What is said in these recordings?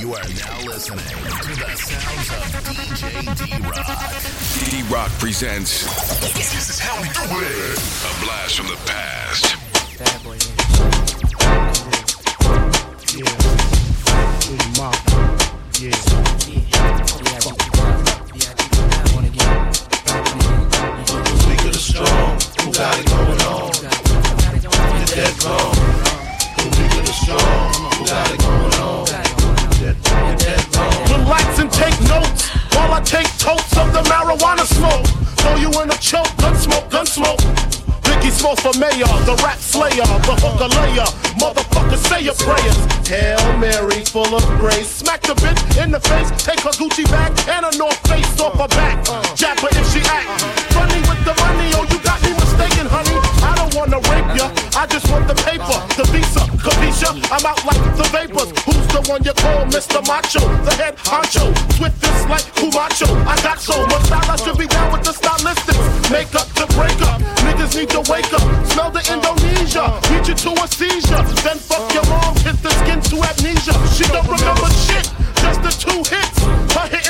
You are now listening to the sounds of DJ D-Rock. D-Rock presents This is how we do it. a blast from the past. Smoke for mayor, the rap slayer, the hooker layer. Motherfucker, say your prayers. Hail Mary, full of grace. Smack the bitch in the face, take her Gucci bag and her North Face off her back. Jab her if she act. Funny with the money, oh, you got me mistaken, honey. I don't wanna rape ya, I just want the paper, the visa, Capisha. I'm out like the vapors. Who's the one you call Mr. Macho? The head honcho, swiftest like Camacho. I got so much style, I should be down with the stylistics. Make up to break up, niggas need to wake up. Smell the Indonesia, beat you to a seizure. Then fuck your mom, hit the skin to amnesia. She don't remember shit, just the two hits. Her hitting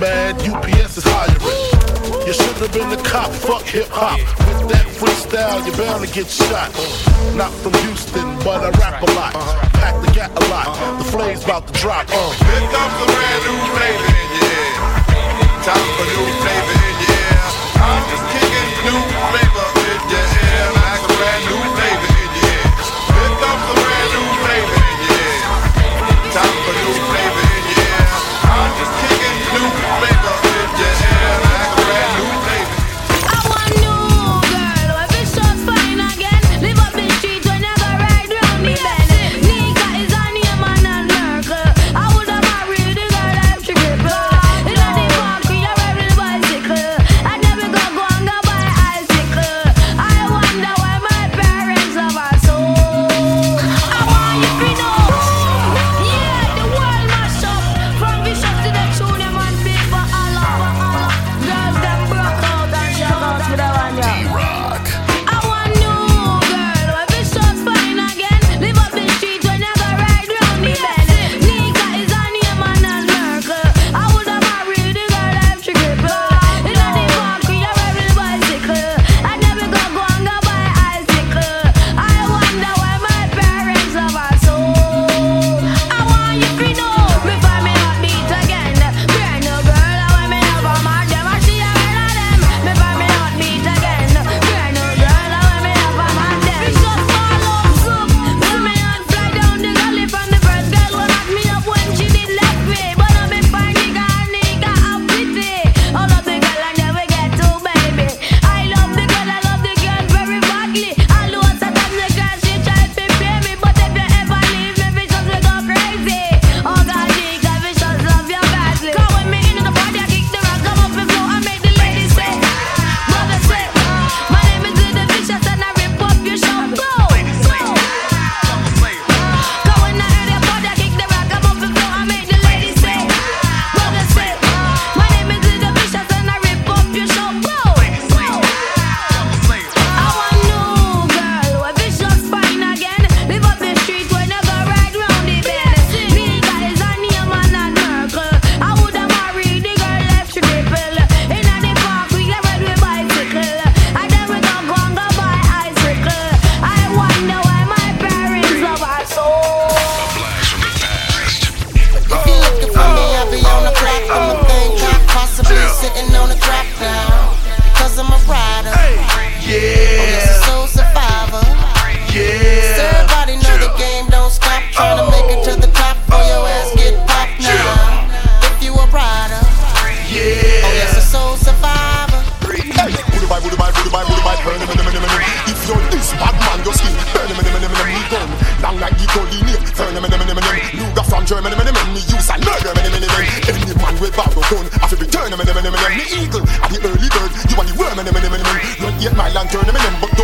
mad, UPS is hiring. You should have been a cop, fuck hip hop. With that freestyle, you're bound to get shot. Not from Houston, but I rap a lot. Pack the gat a lot. The flame's about to drop. Uh. Here comes a brand new flavor ear. Time for new flavor ear. I'm just kicking sun. I feel return, I'm an eagle. I'm the early bird. You are the worm, I'm an Not yet my lantern, I'm an but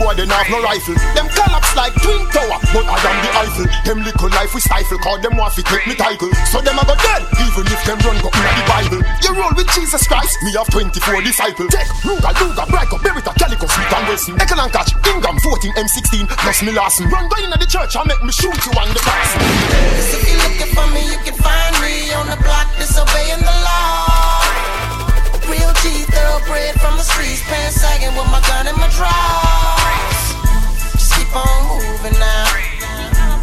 boy they have no rifle. Them collapse like twin tower, but I am the Eiffel. Them little life we stifle, cause them want to take me title. So them a go dead, even if them run go in the Bible. You roll with Jesus Christ, me have 24 disciples. Take Ruga, Luga, Brico, Beretta, Calico, Smith and Wesson. Eckel and Catch, Ingram, 14, M16, plus me Larson. Run go in the church I make me shoot you on the pass. If you're looking for me, you can find me on the block disobeying the law. Real G, thoroughbred from the streets, pants sagging with my gun in my drawers. Just keep on moving now.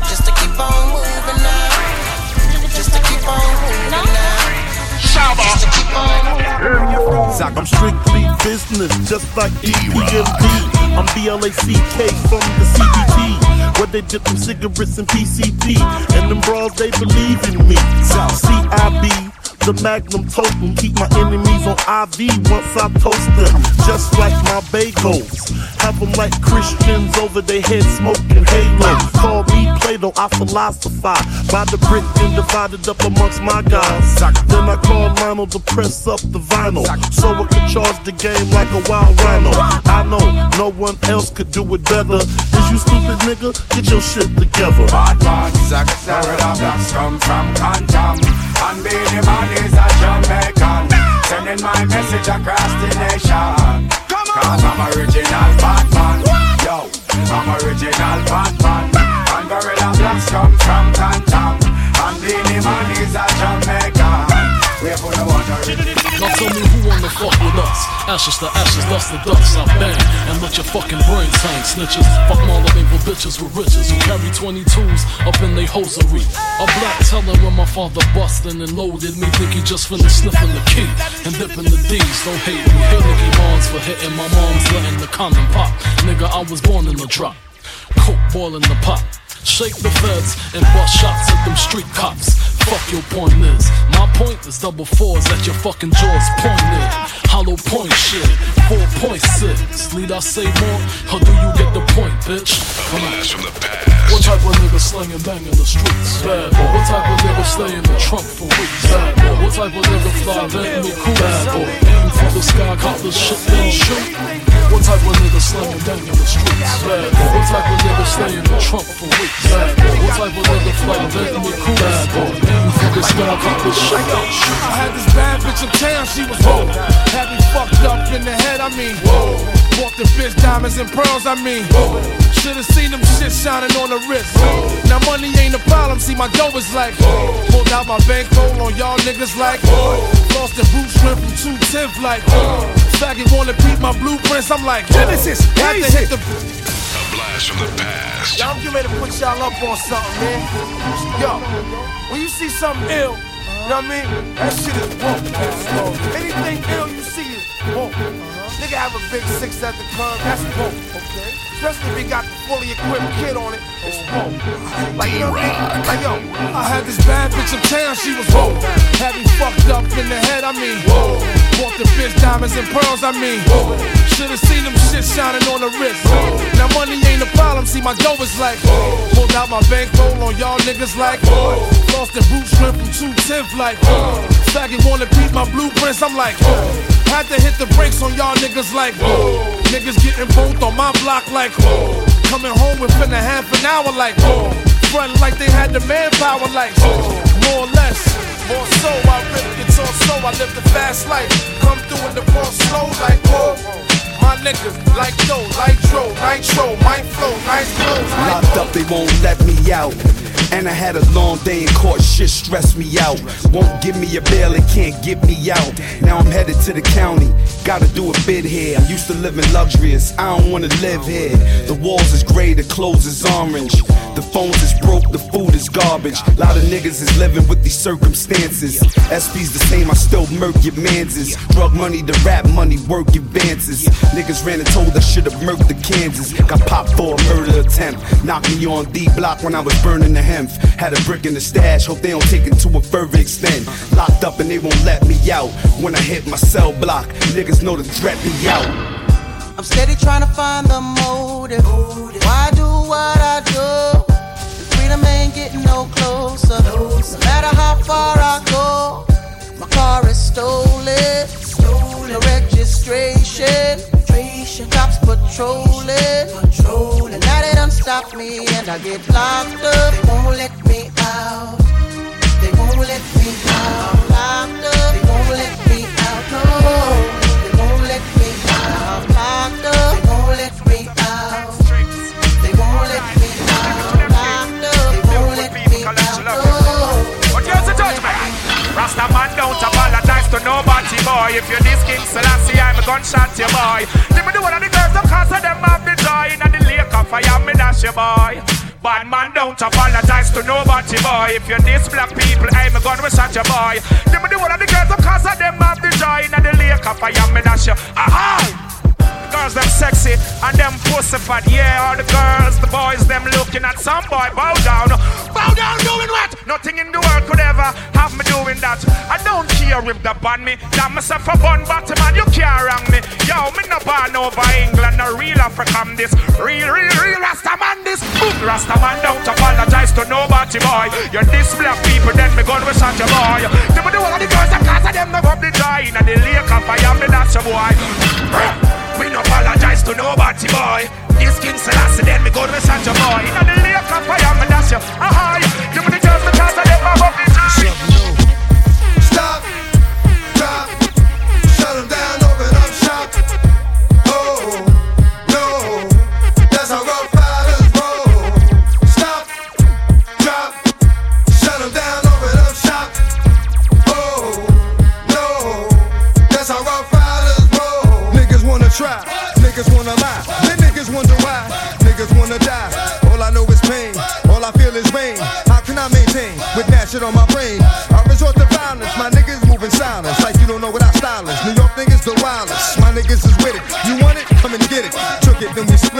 Just to keep on moving now. Just to keep on moving now. Just to keep on moving. I'm strictly business, just like EPMD. I'm BLACK from the CBT, where they dip them cigarettes and PCP. And them bras, they believe in me. CIB, the magnum totem, keep my enemies on IV once I toast them. Just like my bagels, have them like Christians over their head smoking halo. Call me Plato, I philosophize by the brick and divided up amongst my guys. Then I call Lionel to press up the vinyl, so I could charge the game like a wild rhino. I know no one else could do it better. Is you stupid nigga? Get your shit together. Bad man, Zack Sarada blacks come from Cantam And Beenie Man is a Jamaican. Sending my message across the nation. Cause I'm original bad man. Yo, I'm original bad man. And Gorilla Blacks come from Cantam And Beenie Man is a Jamaican Now tell me who wanna fuck with us? Ashes to ashes, dust to dust. I bang and let your fucking brains hang. Snitches, fuck Marley for bitches with riches who carry 22s up in they hosiery. A black teller when my father bustin' and loaded me. Think he just finished sniffing the key and dipping the D's. Don't hate me. Hit Nicky Barnes for hitting my mom's letting the condom pop. Nigga, I was born in the drop. Coke boiling the pot. Shake the feds and bust shots at them street cops. Fuck your point is. My point is double fours at your fucking jaws pointed. Hollow point shit. 4.6. Need I say more? Or do you get the point, bitch? On. Blast from the past. What type of nigga slang and bang in the streets? Bad boy. What type of nigga stay in the trunk for weeks? Bad boy. What type of nigga fly Bentley cool? Bad boy. Aim for the sky, cop the shit, then shoot. Type of nigga and bang in the streets? Boy. What type of nigga stay in the trunk for weeks? Boy. What type of nigga fly Bentley cool? Bad boy. For the sky, cop the shit, shoot. I had this bad bitch in town, she was whoa. Had me fucked up in the head, I mean, whoa. Bought the bitch diamonds and pearls, I mean, whoa. Should've seen them shit shining on the wrist. Now money ain't a problem, see my dough is like, whoa. Pulled out my bankroll on y'all niggas like, whoa. Lost the boot shrimp from 210 like, whoa. Faggot wanna peep my blueprints, I'm like, Genesis, This is to hit the A blast from the past. Y'all get ready to put y'all up on something, man. Yo, when you see something ill, you know what I mean? That shit is woke. Anything ill you see is woke. Nigga have a big six at the club, that's woke, okay? Especially if he got the fully equipped kid on it, it's woke. Like, you know what I mean? Like, yo, I had this bad bitch in town, she was woke. Had me fucked up in the head, I mean, whoa. Bought the bitch diamonds and pearls, I mean, whoa. Should've seen them shit shining on the wrist. Now money ain't a problem, see my dough is like, pulled out my bankroll on y'all niggas like, lost the boot shrimp from 210 like, faggot wanna peep my blueprints, I'm like, had to hit the brakes on y'all niggas like, niggas getting both on my block like, coming home within a half an hour like, running like they had the manpower like, more or less. More so, I rip guitar so I live the fast life. Come through in the ball slow like whoa. My niggas like Joe, Nitro, Nitro, my flow, nice like Locked up, they won't let me out. And I had a long day in court, shit stressed me out. Won't give me a bail, it can't get me out. Now I'm headed to the county, gotta do a bid here. I'm used to living luxurious, I don't wanna live here. The walls is gray, the clothes is orange. The phones is broke, the food is garbage. A Lot of niggas is living with these circumstances. SP's the same, I still murk your manses. Drug money, the rap money, work advances. Niggas ran and told I should've murked the Kansas. Got popped for a murder attempt. Knocked me on D block when I was burning the hemp. Had a brick in the stash, hope they don't take it to a further extent. Locked up and they won't let me out. When I hit my cell block, niggas know to threat me out. I'm steady trying to find the motive. Why do what I do? The freedom ain't getting no closer. No matter how far I go, my car is stolen. No registration station. Cops patrolling. patrolling. Now they don't stop me and I get locked up. They won't let me out. They won't let me out. I'm locked up. They won't let me out. No. To nobody, boy. If you're this King Selassie, I'm a gunshot, you boy. Let me do one of the girls, of course, of them have the joy. In the lake of fire, me dash you, boy. Bad man don't apologize to nobody, boy. If you're this black people, I'm a gun, we shot you, boy. Let me do one of the girls, of course, of them have the joy. In the lake of fire, me dash you. Aha! Ah! Girls them sexy and them pussy fat. Yeah, all the girls, the boys, them looking at some boy. Bow down, bow down, doing what? Nothing in the world could ever have me doing that. I don't care if they ban me. Damn myself a bun bottom man, you can't wrong me. Yo, me no born over England, no real African this. Real, real, real Rasta man this. Boom, Rasta man don't apologize to nobody, boy. You're black people, then me gun with such a boy. Them do all the girls, them cause of them no up the joy. Inna the lake of fire, me that's your boy. We no apologize to nobody, boy. This King Selassie, then me go to such a boy. Inna the lake of fire, me dash you. Aha,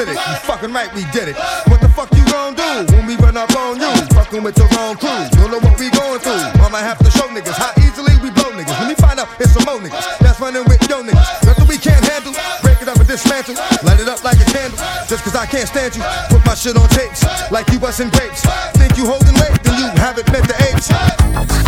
split it. You fucking right, we did it. What the fuck you gon' do when we run up on you? Fucking with the wrong crew. Don't know what we going through. I'ma have to show niggas how easily we blow niggas. When we find out it's some more niggas that's running with yo niggas. Nothing we can't handle. Break it up and dismantle. Light it up like a candle. Just cause I can't stand you. Put my shit on tapes like you busting grapes. Think you holding weight, then you haven't met the apes.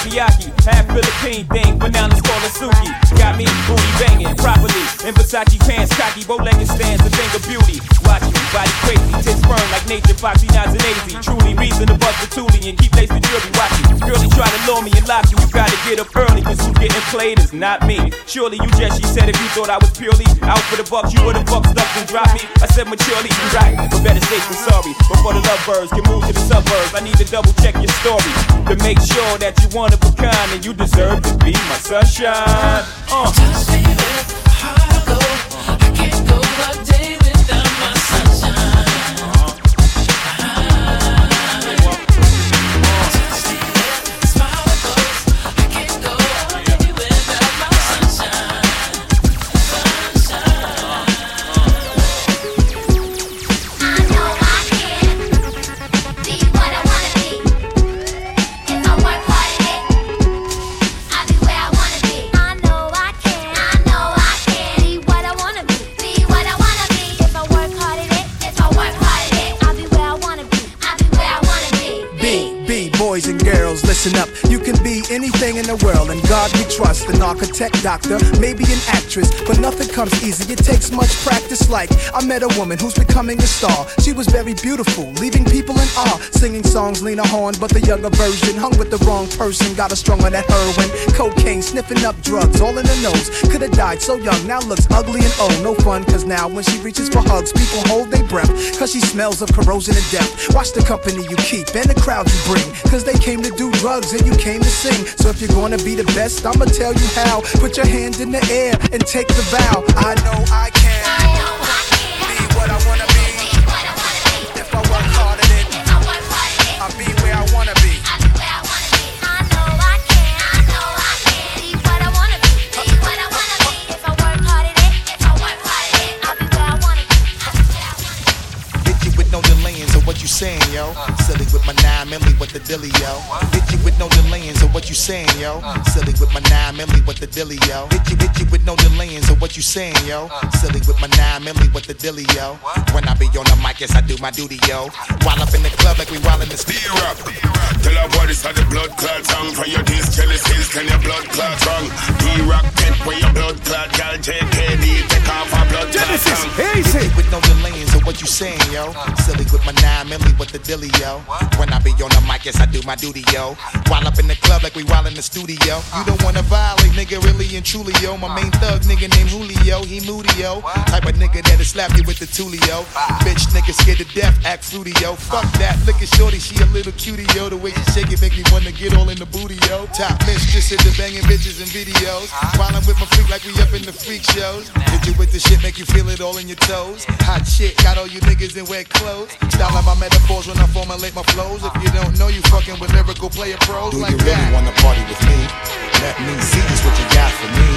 Miyaki, half Philippine thing, but now let's call it Suki. Got me booty banging properly, in Versace pants, cocky, bow-legged stands, a thing of beauty. Watch me, body crazy, tits firm like nature, foxy, nods and lazy. Truly reason to bust the toolie and keep lacing jewelry. Watch me, girlie try to lure me and lock you, you gotta get up early, getting played is not me. Surely you just, she said if you thought I was purely out for the bucks, you would've bucked up and dropped me. I said maturely, you right, but better safe than sorry. Before the lovebirds can move to the suburbs, I need to double check your story to make sure that you one of a kind and you deserve to be my sunshine. Uh. B, listen up. Anything in the world, and God we trust. An architect, doctor, maybe an actress, but nothing comes easy. It takes much practice. Like, I met a woman who's becoming a star. She was very beautiful, leaving people in awe. Singing songs, Lena Horne, but the younger version. Hung with the wrong person, got a strung on that heroin. Cocaine, sniffing up drugs, all in the nose. Could have died so young, now looks ugly and old. No fun, cause now when she reaches for hugs, people hold their breath. Cause she smells of corrosion and death. Watch the company you keep and the crowd you bring. Cause they came to do drugs and you came to sing. So if you're gonna be the best, I'ma tell you how. Put your hand in the air and take the vow. I know I can. Be what I wanna be what I wanna be If I work hard in it I'll be where I wanna be I be where I wanna be I know I can. I know I can be what I wanna be. Be, what I wanna be. If I work hard at it, if I'll be where I wanna be. Hit you with no delaying, so what you saying, yo? yo. Silly with my nine milli, what the dilly, yo. Hit what you saying, yo? Silly with my nine milli, what the dilly, yo. Hit you, hit you with no delaying, so what you saying, yo? Silly with my nine milli, what the dilly, yo. When I be on the mic, yes, I do my duty, yo. While up in the club like we while in the studio. Tell her what is the blood clot song For your days, jealous hills, can your blood clot wrong? D-Rock, get where your blood clot Gal, JKD, take off her blood clot tongue Hit you with no delaying, so what you saying, yo? Silly with my nine milli, what the dilly, yo. When I be on the mic, yes, I do my duty, yo. While up in the club like we wild in the studio. You don't wanna violate, nigga, really and truly, yo. My main thug, nigga named Julio, he moody, yo. Type of nigga that'll slap you with the tulio. Bitch, nigga scared to death, act fruity, yo. Fuck that, look at shorty, she a little cutie, yo. The way she shake it make me wanna get all in the booty, yo. Top mistress into banging bitches and videos. While I'm with my freak like we up in the freak shows. Hit you with the shit, make you feel it all in your toes. Hot shit, got all you niggas in wet clothes. Style my metaphors when I formulate my flows. If you don't know, you fucking with lyrical player pros like that. Wanna party with me? Let me see just what you got for me.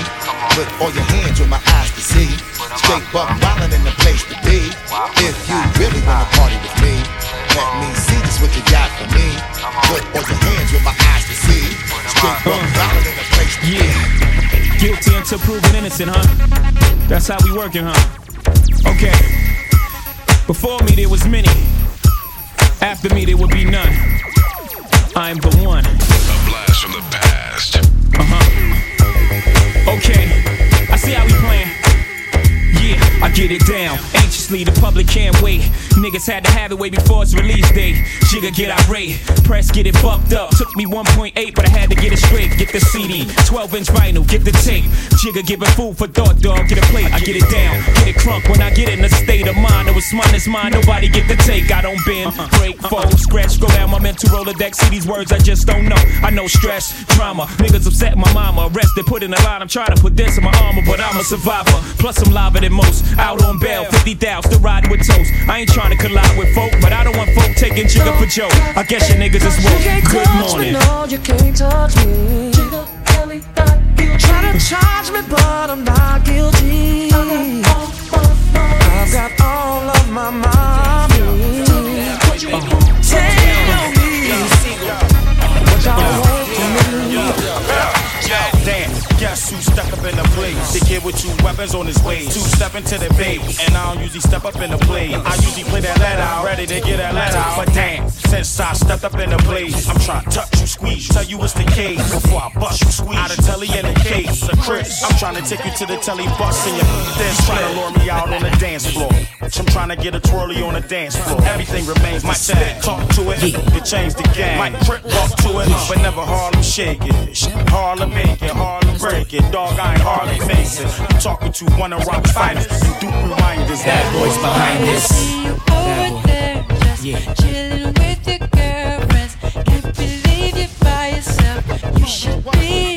Put all your hands with my eyes to see. Straight buck wildin' in the place to be. If you really wanna party with me, let me see just what you got for me. Put all your hands with my eyes to see. Straight buck wildin' in the place to be. Guilty until proven innocent, huh? That's how we working, huh? Okay. Before me there was many. After me there would be none. I am the one. Blast from the past. Uh-huh. Okay. I see how we playing. Yeah, I get it down. Anxiously, the public can't wait. Niggas had to have it way before its release date. Jigga get irate, press get it fucked up. Took me 1.8, but I had to get it straight. Get the CD, 12 inch vinyl, get the tape. Jigga giving food for thought, dog. Get a plate, I get it down. Get it crunk when I get in a state of mind. It was mine, it's mine. Nobody get the take. I don't bend, uh-uh. break, fold, uh-uh. scratch. Go down my mental Rolodex. See these words I just don't know. I know stress, drama. Niggas upset my mama. Arrested, put in a line. I'm trying to put this in my armor, but I'm a survivor. Plus, I'm liver than most. Out on bail, 50,000 still riding with toast. I ain't trying to collide with folk, but I don't want folk taking Jigga for Joe. I guess your niggas is woke. Good morning. No, you can't touch me. Try to charge me, but I'm not guilty. I've got all of my mommy. Kid with two weapons on his waist. Two step into the base. And I don't usually step up in the place. I usually play that let out, ready to get that let out. But damn, since I stepped up in the place, I'm trying to touch you, squeeze you, tell you it's the case. Before I bust you, squeeze out of telly in the case. A Chris, I'm trying to take you to the telly bus in your then trying to lure me out on the dance floor. I'm trying to get a twirly on the dance floor. Everything remains my same. Talk to it, you change the game. Might trip walk to it, but never Harlem shake it. Harlem make it, Harlem break it. Dog, I ain't hardly face it. I'm talking to one of rock's finest. And Duke reminders that voice behind this. Over there, just chilling with your girlfriends. Can't believe you're by yourself. You should be